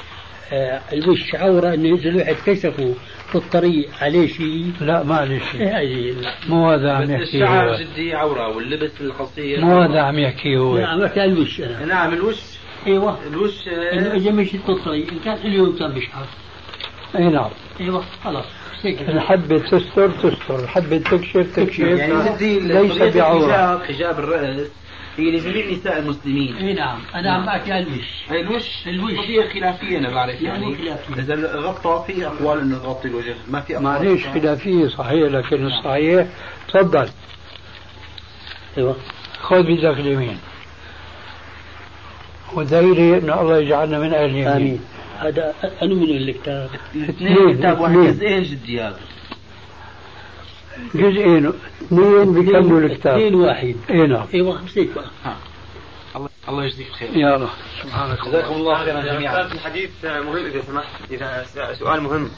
آه، الوش عورة انه اذا الواحد كشفه في الطريق عليه شيء؟ لا معلش إيه، هذه مو هذا عم يحكي الشعر جدي عورة واللبس القصير. مو هذا عم يحكي هو. نعم بحكي الوش أنا. نعم الوش أيوه الوش انه اذا مشيت في الطريق ان كان ان كان بشعر اي نعم أيوه خلاص حبت تستر تستر حبت تكشف تكشف يعني جدي ليس بعورة الحجاب حجاب الرأس هي لجميع نساء المسلمين اي نعم أنا عم بحكي الوش هي الوش الوش. قضية خلافية أنا بعرف يعني. إذا غطى في أقوال إنه تغطي الوجه ما في أقوال معليش خلافية صحيح لكن الصحيح تفضل أيوه خذ بيدك اليمين ودايري أن الله يجعلنا من أهل اليمين. آمين. هذا أنو من الكتاب؟ اثنين كتاب واحد. جزئين جدي هذا جزئين. اثنين بيكملوا الكتاب؟ اثنين واحد. اي نعم. أيوه مسك بقى. الله الله يجزيك خير يا الله سبحانك جزاكم الله خيرا جميعا. في الحديث مهم إذا سمحت. إذا سؤال مهم.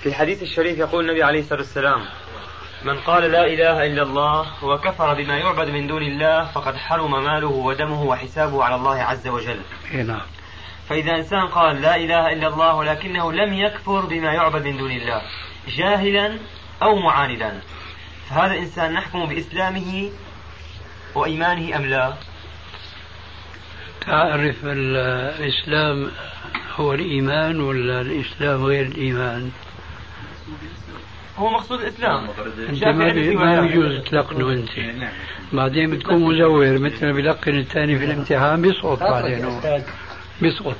في الحديث الشريف يقول النبي عليه الصلاة والسلام من قال لا إله إلا الله وكفر بما يعبد من دون الله فقد حرم ماله ودمه وحسابه على الله عز وجل. اي نعم. فإذا إنسان قال لا إله إلا الله ولكنه لم يكفر بما يعبد من دون الله جاهلا أو معاندا فهذا الإنسان نحكم بإسلامه وإيمانه أم لا؟ تعرف الإسلام هو الإيمان ولا الإسلام غير الإيمان؟ هو مقصود الإسلام. انت ما بي- ما يجوز تلقنه انت بعدين بتكون مزور مثل ما بيلقن الثاني في الامتحان بيسقط بعدين. هو بيسقط.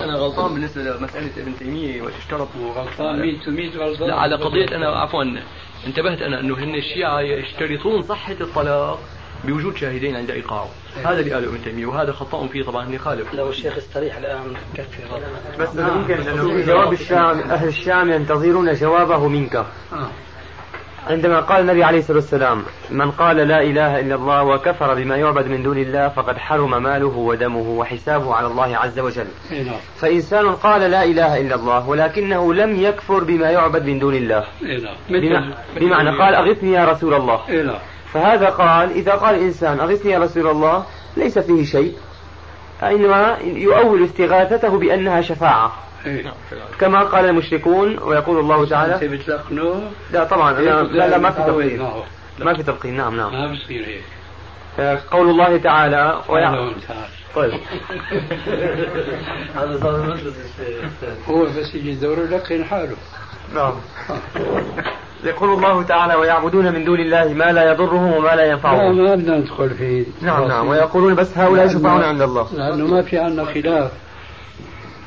أنا غلطان بالنسبة لمسألة ابن تيمية واشترطوا غلطان. مين مين غلطان؟ لا على قضية أنا عفوا انتبهت أنا أنه هن الشيعة يشترطون صحة الطلاق. بوجود شاهدين عند ايقاعه هذا اللي قاله ابن تيمية وهذا خطأ فيه طبعا هن خالف لو الشيخ استريح الآن كفي بس ممكن لأنه في جواب الشام أهل الشام ينتظرون جوابه منك. آه. عندما قال النبي عليه الصلاة والسلام من قال لا إله إلا الله وكفر بما يعبد من دون الله فقد حرم ماله ودمه وحسابه على الله عز وجل. اي نعم. فإنسان قال لا إله إلا الله ولكنه لم يكفر بما يعبد من دون الله. اي نعم. بمع- بمعنى قال أغثني يا رسول الله. اي نعم. فهذا قال إذا قال إنسان أغثني يا رسول الله ليس فيه شيء. إنما يؤول استغاثته بأنها شفاعة. إيه. كما قال المشركون ويقول الله انت تعالى بتلقنه لا طبعا لا لا, لا ما في تلقين. ما في تلقين نعم نعم. ما بصير هيك آه، قول الله تعالى تعال ويع... هون، تعال. طيب. هذا صار مجلس هو بس يجي يدور يلقن حاله. نعم. يقول الله تعالى ويعبدون من دون الله ما لا يضرهم وما لا لا ينفعهم. ما بدنا ندخل في نعم نعم. ويقولون بس هؤلاء شفعون عند الله. لأنه ما في عندنا خلاف.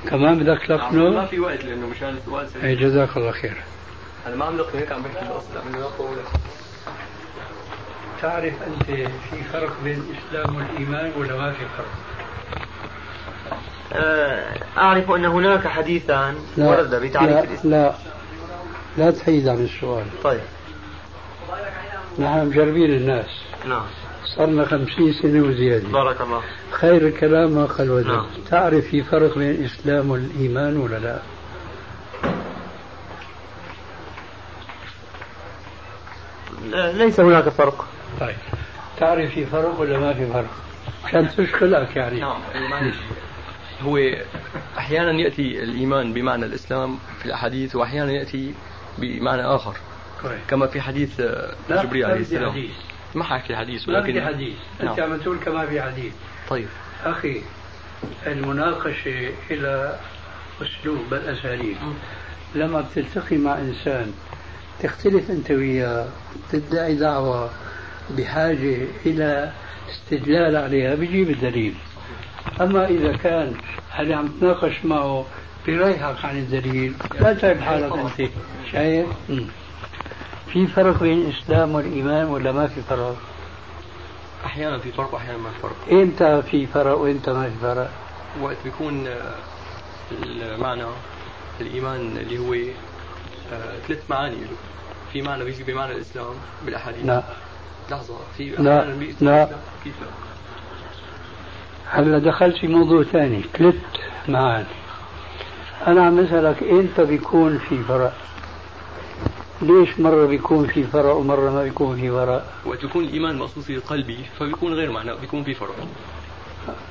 كمان بدك ما تلقنه في وقت لأنه مشان السؤال سريع. أي جزاك الله خير. أنا ما عم لقي هيك عم بحكي لا طول تعرف أنت في فرق بين الإسلام والإيمان ولا ما في فرق؟ آه، أعرف أن هناك حديثا ورد بتعريف لا, الإسلام. لا. لا تحيد عن السؤال. طيب. نحن مجربين الناس. نعم. صرنا خمسين سنة وزيادة. بارك الله. خير الكلام ما قال وزن نعم. تعرف في فرق بين الإسلام والإيمان ولا لا؟ لا، ليس هناك فرق. طيب. تعرف في فرق ولا ما في فرق؟ عشان تشغلك يعني. نعم هو أحيانا يأتي الإيمان بمعنى الإسلام في الأحاديث وأحيانا يأتي بمعنى آخر. كويس. كما في حديث آه، جبريل ما عليه السلام. حديث. ما حكي حديث ما بدي ولكن حديث. أنت. عم تقول كما في حديث. طيب. أخي المناقشة إلى أسلوب بل أساليب لما بتلتقي مع إنسان تختلف أنت وياه تدعي دعوة بحاجة إلى استدلال عليها بيجيب الدليل. أما إذا كان اللي عم تناقش معه بيريحك عن الدليل لا تعب حالك أنت شايف؟ مم. في فرق بين الإسلام والإيمان ولا ما في فرق؟ أحيانا في فرق واحيانا ما في فرق إمتى في فرق وإمتى ما في فرق؟ وقت بيكون آه، المعنى الإيمان اللي هو آه، ثلاث معاني له في معنى بيجي بمعنى الإسلام بالأحاديث لا لحظة في لا. لا. كيف لا؟ هلا دخلت في موضوع ثاني ثلاث معاني أنا عم أسألك إمتى بيكون في فرق؟ ليش مرة بيكون في فرق ومرة ما بيكون في فرق؟ وقت يكون الايمان مخصوص قلبي فبيكون غير معنى بيكون في فرق.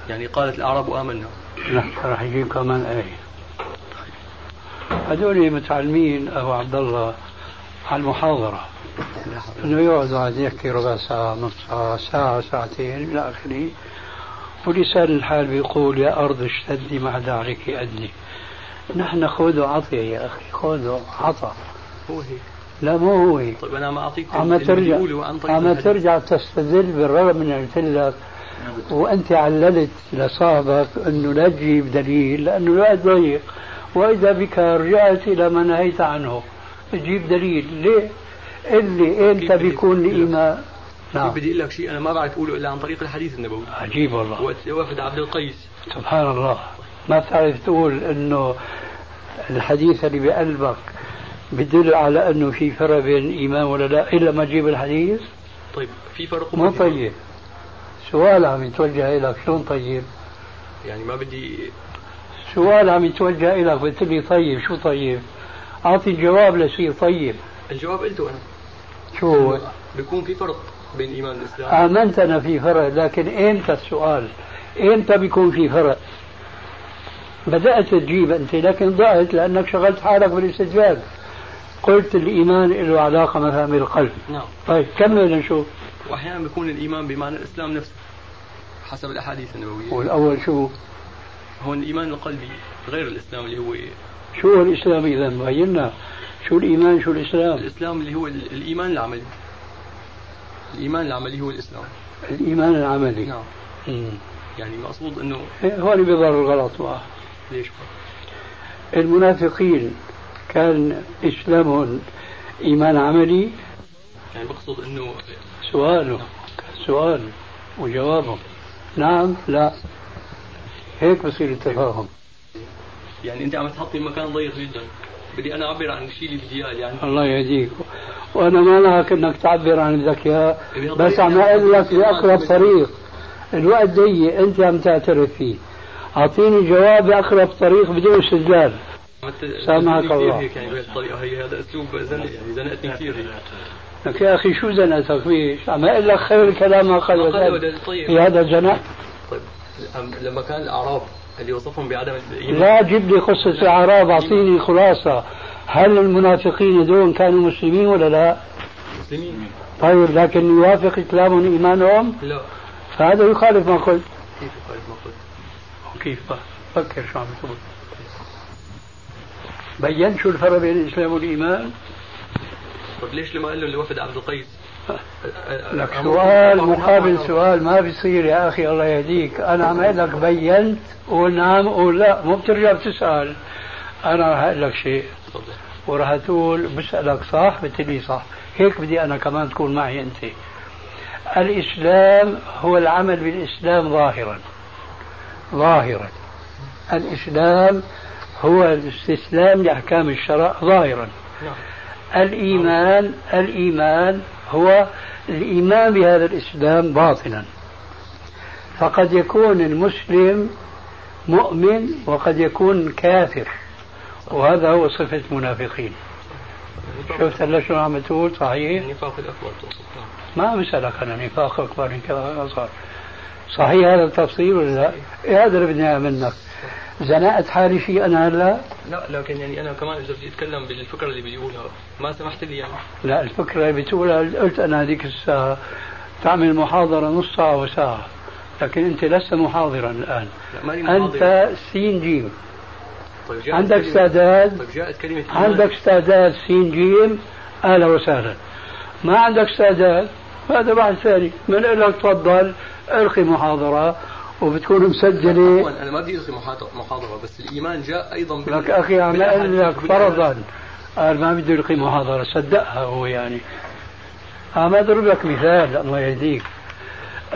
يعني قالت الأعراب آمنا. لا راح يجيب كمان آية. هذول متعلمين أبو عبد الله على المحاضرة. إنه يقعد واحد يحكي ربع ساعة نص ساعة ساعة ساعتين إلى آخره. ولسان الحال بيقول يا أرض اشتدي مع دعرك أدني نحن خذ وعطي يا أخي خذ وعطى هو هيك لا مو هو هيك طيب أنا عم أعطيكم عم ترجع عم. ترجع تستدل بالرغم من قلت لك وأنت عللت لصاحبك انه لا تجيب دليل لأنه الوقت ضيق. وإذا بك رجعت إلى ما نهيت عنه. تجيب دليل. ليه؟ اللي إمتى كيف بدي- بيكون الايمان نعم. بدي أقول لك شيء أنا ما بعرف أقوله إلا عن طريق الحديث النبوي. عجيب والله. وقت وفد عبد القيس. سبحان الله. ما بتعرف تقول إنه الحديث اللي بقلبك بدل على إنه في فرق بين الإيمان ولا لا إلا ما تجيب الحديث؟ طيب في فرق فرق. طيب. سؤال عم يتوجه لك شلون طيب؟ يعني ما بدي سؤال عم يتوجه لك قلت لي طيب شو طيب؟ أعطي الجواب لشيء طيب. الجواب قلته أنا. شو؟ هو بيكون في فرق بين الإيمان والإسلام. آمنت أنا في فرق لكن إمتى السؤال إمتى بيكون في فرق؟ بدأت تجيب أنت لكن ضعت لأنك شغلت حالك بالاستدلال قلت الإيمان له علاقة مثلا بالقلب نعم. طيب كمل نشوف. وأحيانا بيكون الإيمان بمعنى الإسلام نفسه حسب الأحاديث النبوية. والأول شو؟ هون الإيمان القلبي غير الإسلام اللي هو شو هو الإسلام إذا بينا شو الإيمان؟ شو الإسلام؟ الإسلام اللي هو ال- الإيمان العملي. الإيمان العملي هو الإسلام. الإيمان العملي. نعم. مم. يعني مقصود إنه إيه، هون بيظهر الغلط معه ليش المنافقين كان إسلامهم إيمان عملي. يعني بقصد إنه سؤاله سؤال وجوابه. نعم لا. هيك بصير التفاهم. يعني أنت عم تحطي بمكان ضيق جدا. بدي أنا أعبر عن الشيء اللي بدي اياه يعني الله يهديك. وأنا ما نهاك إنك تعبر عن الذكاء بس عم أقول لك بأقرب طريق. الوقت ضيق أنت عم تعترف فيه. أعطيني جواب باقرب طريق بدون استدلال سامحك الله. هيك يعني بهالطريقه هي هذا زنق يعني زنقتني كثير لك يا أخي شو زنقتك فيه؟ عم أقول لك خير الكلام ما قال طيب. في هذا زنق طيب. لما كان الأعراب اللي وصفهم بعدم الإيمان. لا جيب لي قصة الأعراب أعطيني خلاصة. هل المنافقين دون كانوا مسلمين ولا لا؟ مسلمين. طيب لكن يوافق كلامهم إيمانهم لا. فهذا يخالف ما قلت. كيف قال ما كيف؟ بقى؟ فكر شو عم تقول. بين شو الفرق بين الإسلام والإيمان؟ طيب ليش لما قال له لوفد عبد القيس؟ لك سؤال مقابل سؤال ما بيصير يا أخي الله يهديك. أنا عم أقول لك بينت قول نعم قول لا. مو بترجع بتسأل. أنا راح أقول لك شيء. وراح تقول بسألك صح؟ بتقول صح. هيك بدي أنا كمان تكون معي أنت. الإسلام هو العمل بالإسلام ظاهرا. ظاهرا. الإسلام هو الاستسلام لأحكام الشرع ظاهرا. نعم. الإيمان الإيمان هو الإيمان بهذا الإسلام باطنا. فقد يكون المسلم مؤمن وقد يكون كافر وهذا هو صفة المنافقين. شفت هلا شو عم تقول؟ صحيح؟ النفاق الأكبر. ما عم أنا نفاق أكبر نفاق أصغر. صحيح هذا التفصيل ولا لا؟ إيه هذا اللي بدي إياه منك. زنقت حالي شيء أنا هلأ؟ لا لكن يعني أنا كمان إذا بدي أتكلم بالفكرة اللي بيقولها ما سمحت لي يعني. لا الفكرة اللي بتقولها قلت أنا هذيك الساعة تعمل محاضرة نص ساعة وساعة لكن أنت لست محاضرا الآن. لا. أنت سين جيم. طيب جاءت عندك كلمة- استعداد؟ طيب جاءت إيمان. عندك استعداد سين جيم؟ أهلا وسهلا. ما عندك استعداد؟ هذا بحث ثاني. من لك تفضل. القي محاضرة وبتكون مسجلة. أنا ما بدي القي محاضره بس الإيمان جاء أيضا بال... لك أخي عم أقول لك فرضا قال ما بده يلقي محاضرة صدقها هو يعني. عم أضرب لك مثال الله يهديك.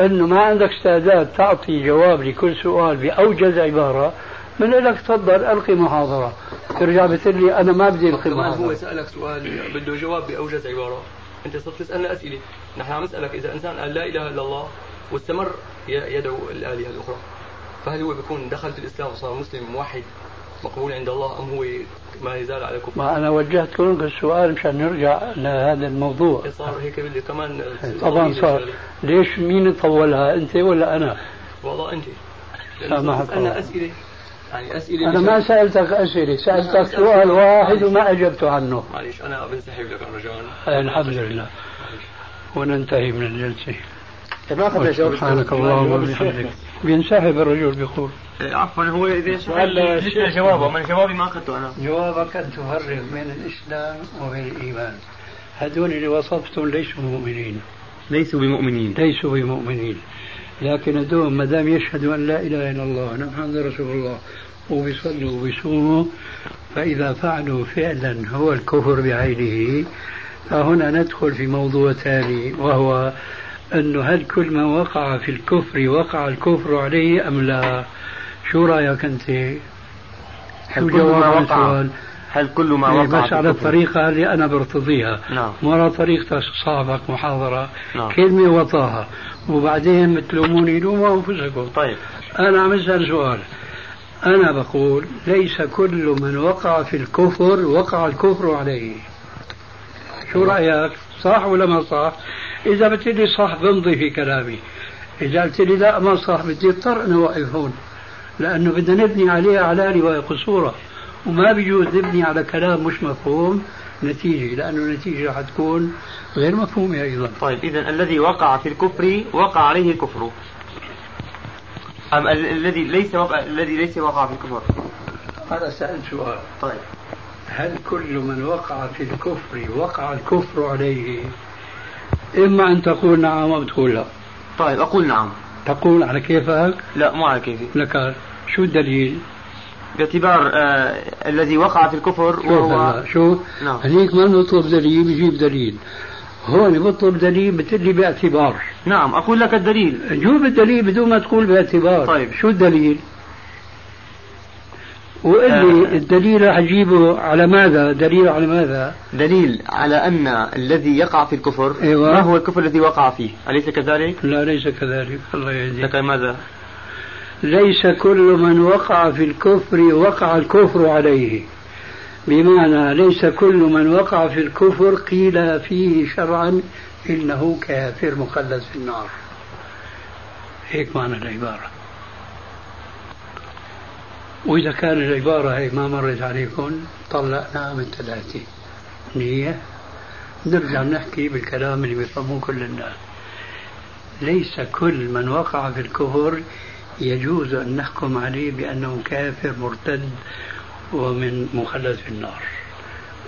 إنه ما عندك استعداد تعطي جواب لكل سؤال بأوجز عبارة من لك تفضل القي محاضرة. ترجع بتقول لي أنا ما بدي القي محاضره هو سألك سؤال بده جواب بأوجز عبارة. أنت صرت تسالنا أسئلة. نحن عم نسألك إذا إنسان قال لا إله إلا الله واستمر يدعو الآلهة الأخرى. فهل هو بيكون دخل في الإسلام وصار مسلم موحد مقبول عند الله أم هو ما يزال على كفر؟ ما أنا وجهت لكم السؤال مشان نرجع لهذا الموضوع. صار هيك بدي كمان طبعا صار. ليش مين طولها أنت ولا أنا؟ والله أنت. سامحك الله. أسئلة. يعني أسئلة أنا ما سألتك أسئلة سألتك سؤال واحد وما أجبت عنه. معلش أنا بنسحب لك رجاء آه، الحمد لله. وننتهي من الجلسة. ما أخذنا جواب سبحانك اللهم وبحمدك. بينسحب الرجل بيقول. عفوا هو إذا سؤال لسه جوابه من جوابي ما أخذته أنا. جوابك أن تفرق بين الإسلام وبين الإيمان. هذول اللي وصفتهم ليسوا مؤمنين. ليسوا بمؤمنين. ليسوا بمؤمنين. لكن هذول ما دام يشهدوا أن لا إله إلا الله وان محمد رسول الله وبيصلوا وبيصوموا فإذا فعلوا فعلا هو الكفر بعينه. فهنا ندخل في موضوع ثاني وهو أنه هل كل من وقع في الكفر وقع الكفر عليه أم لا؟ شو رأيك أنت؟ شو كل ما وقع؟ هل كل ما إيه، وقع بس على؟ الطريقة اللي أنا برتضيها نعم. على طريقة صاحبك محاضرة نعم. كلمة وطاها وبعدين بتلوموني لوموا أنفسكم طيب أنا عم أسأل سؤال أنا بقول ليس كل من وقع في الكفر وقع الكفر عليه شو رأيك صح ولا ما صح إذا بتقول لي صح بمضي في كلامي. إذا قلت لي لا ما صح بدي اضطر أن أوقف هون. لأنه بدنا نبني عليها على رواية قصورة. وما بيجوز نبني على كلام مش مفهوم نتيجة. لأنه النتيجة حتكون غير مفهومة أيضا. طيب اذا الذي وقع في الكفر وقع عليه الكفر. أم ال- الذي ليس وقع الذي ليس وقع في الكفر؟ أنا سألت سؤال. طيب. هل كل من وقع في الكفر وقع الكفر عليه إما أن تقول نعم أو تقول لا. طيب أقول نعم. تقول على كيفك لا مو على كيفي. لك شو الدليل؟ باعتبار آه الذي وقع في الكفر شوف وهو شو نعم. هنيك ما بنطلب دليل بجيب دليل. هون بطلب دليل بتقول لي باعتبار. نعم أقول لك الدليل. جوب الدليل بدون ما تقول باعتبار. طيب. شو الدليل؟ وقل لي آه. الدليل اجيبه على ماذا دليل على ماذا دليل على أن الذي يقع في الكفر أيوة. ما هو الكفر الذي وقع فيه أليس كذلك؟ لا ليس كذلك الله يهديك لك ماذا؟ ليس كل من وقع في الكفر وقع الكفر عليه بمعنى ليس كل من وقع في الكفر قيل فيه شرعا إنه كافر مخلد في النار هيك معنى العبارة وإذا كان العبارة هي ما مرت عليكم طلقناها من ثلاثة نية. نرجع نحكي بالكلام اللي بيفهموه كل الناس. ليس كل من وقع في الكفر يجوز أن نحكم عليه بأنه كافر مرتد ومن مخلد في النار.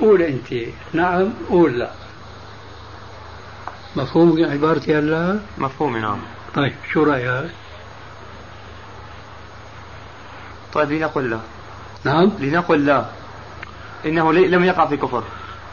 قول أنت نعم قول لا. مفهوم عبارتي هلا مفهوم نعم. طيب شو رأيك؟ طيب لنقل لا نعم. لنقل لا إنه لي- لم يقع في كفر.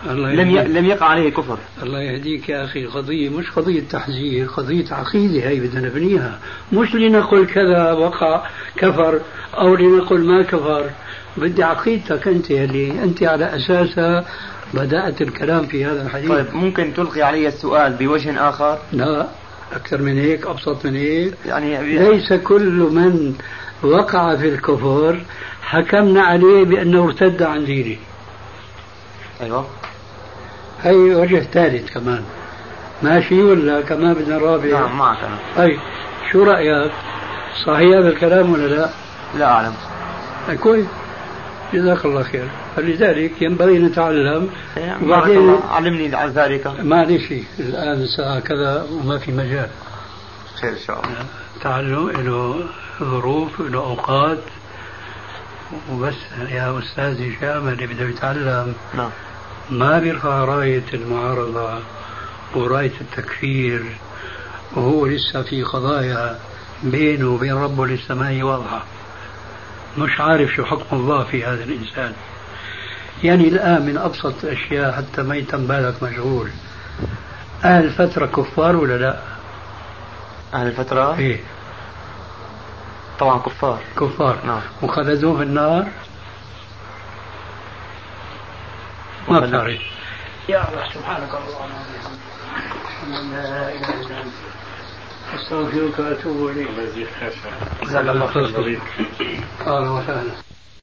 الله لم ي... لم يقع عليه كفر. الله يهديك يا أخي. قضية مش قضية تحذير قضية عقيدة هي بدنا نبنيها. مش لنقل كذا وقع كفر أو لنقل ما كفر. بدي عقيدتك أنت اللي أنت على أساسها بدأت الكلام في هذا الحديث. طيب ممكن تلقي علي السؤال بوجه آخر؟ لا أكثر من هيك أبسط من هيك. يعني ليس كل من وقع في الكفر حكمنا عليه بأنه ارتد عن دينه. أيوه. هي وجه ثالث كمان. ماشي ولا كمان بدنا رابع؟ نعم معك أنا. طيب شو رأيك؟ صحيح هذا الكلام ولا لا؟ لا أعلم. أي كويس. جزاك الله خير. فلذلك ينبغي نتعلم. وبعدين علمني عن ذلك. معلش الآن الساعة كذا وما في مجال. خير إن شاء الله. تعلم له ظروف له أوقات. وبس يا أستاذ هشام اللي بده يتعلم. نعم. ما بيرفع راية المعارضة وراية التكفير وهو لسه في قضايا بينه وبين ربه لسه ما هي واضحة. مش عارف شو حكم الله في هذا الإنسان. يعني الآن من أبسط الأشياء حتى ما يتم بالك مشغول. أهل الفترة كفار ولا لا؟ أهل الفترة؟ إيه. طبعا كفار. كفار. نعم. وخلدوه في النار. ما بتعرف. يا الله سبحانك اللهم وبحمدك. لا إله إلا أنت. أستغفرك وأتوب إليك. جزاك الله خير. أهلا وسهلا.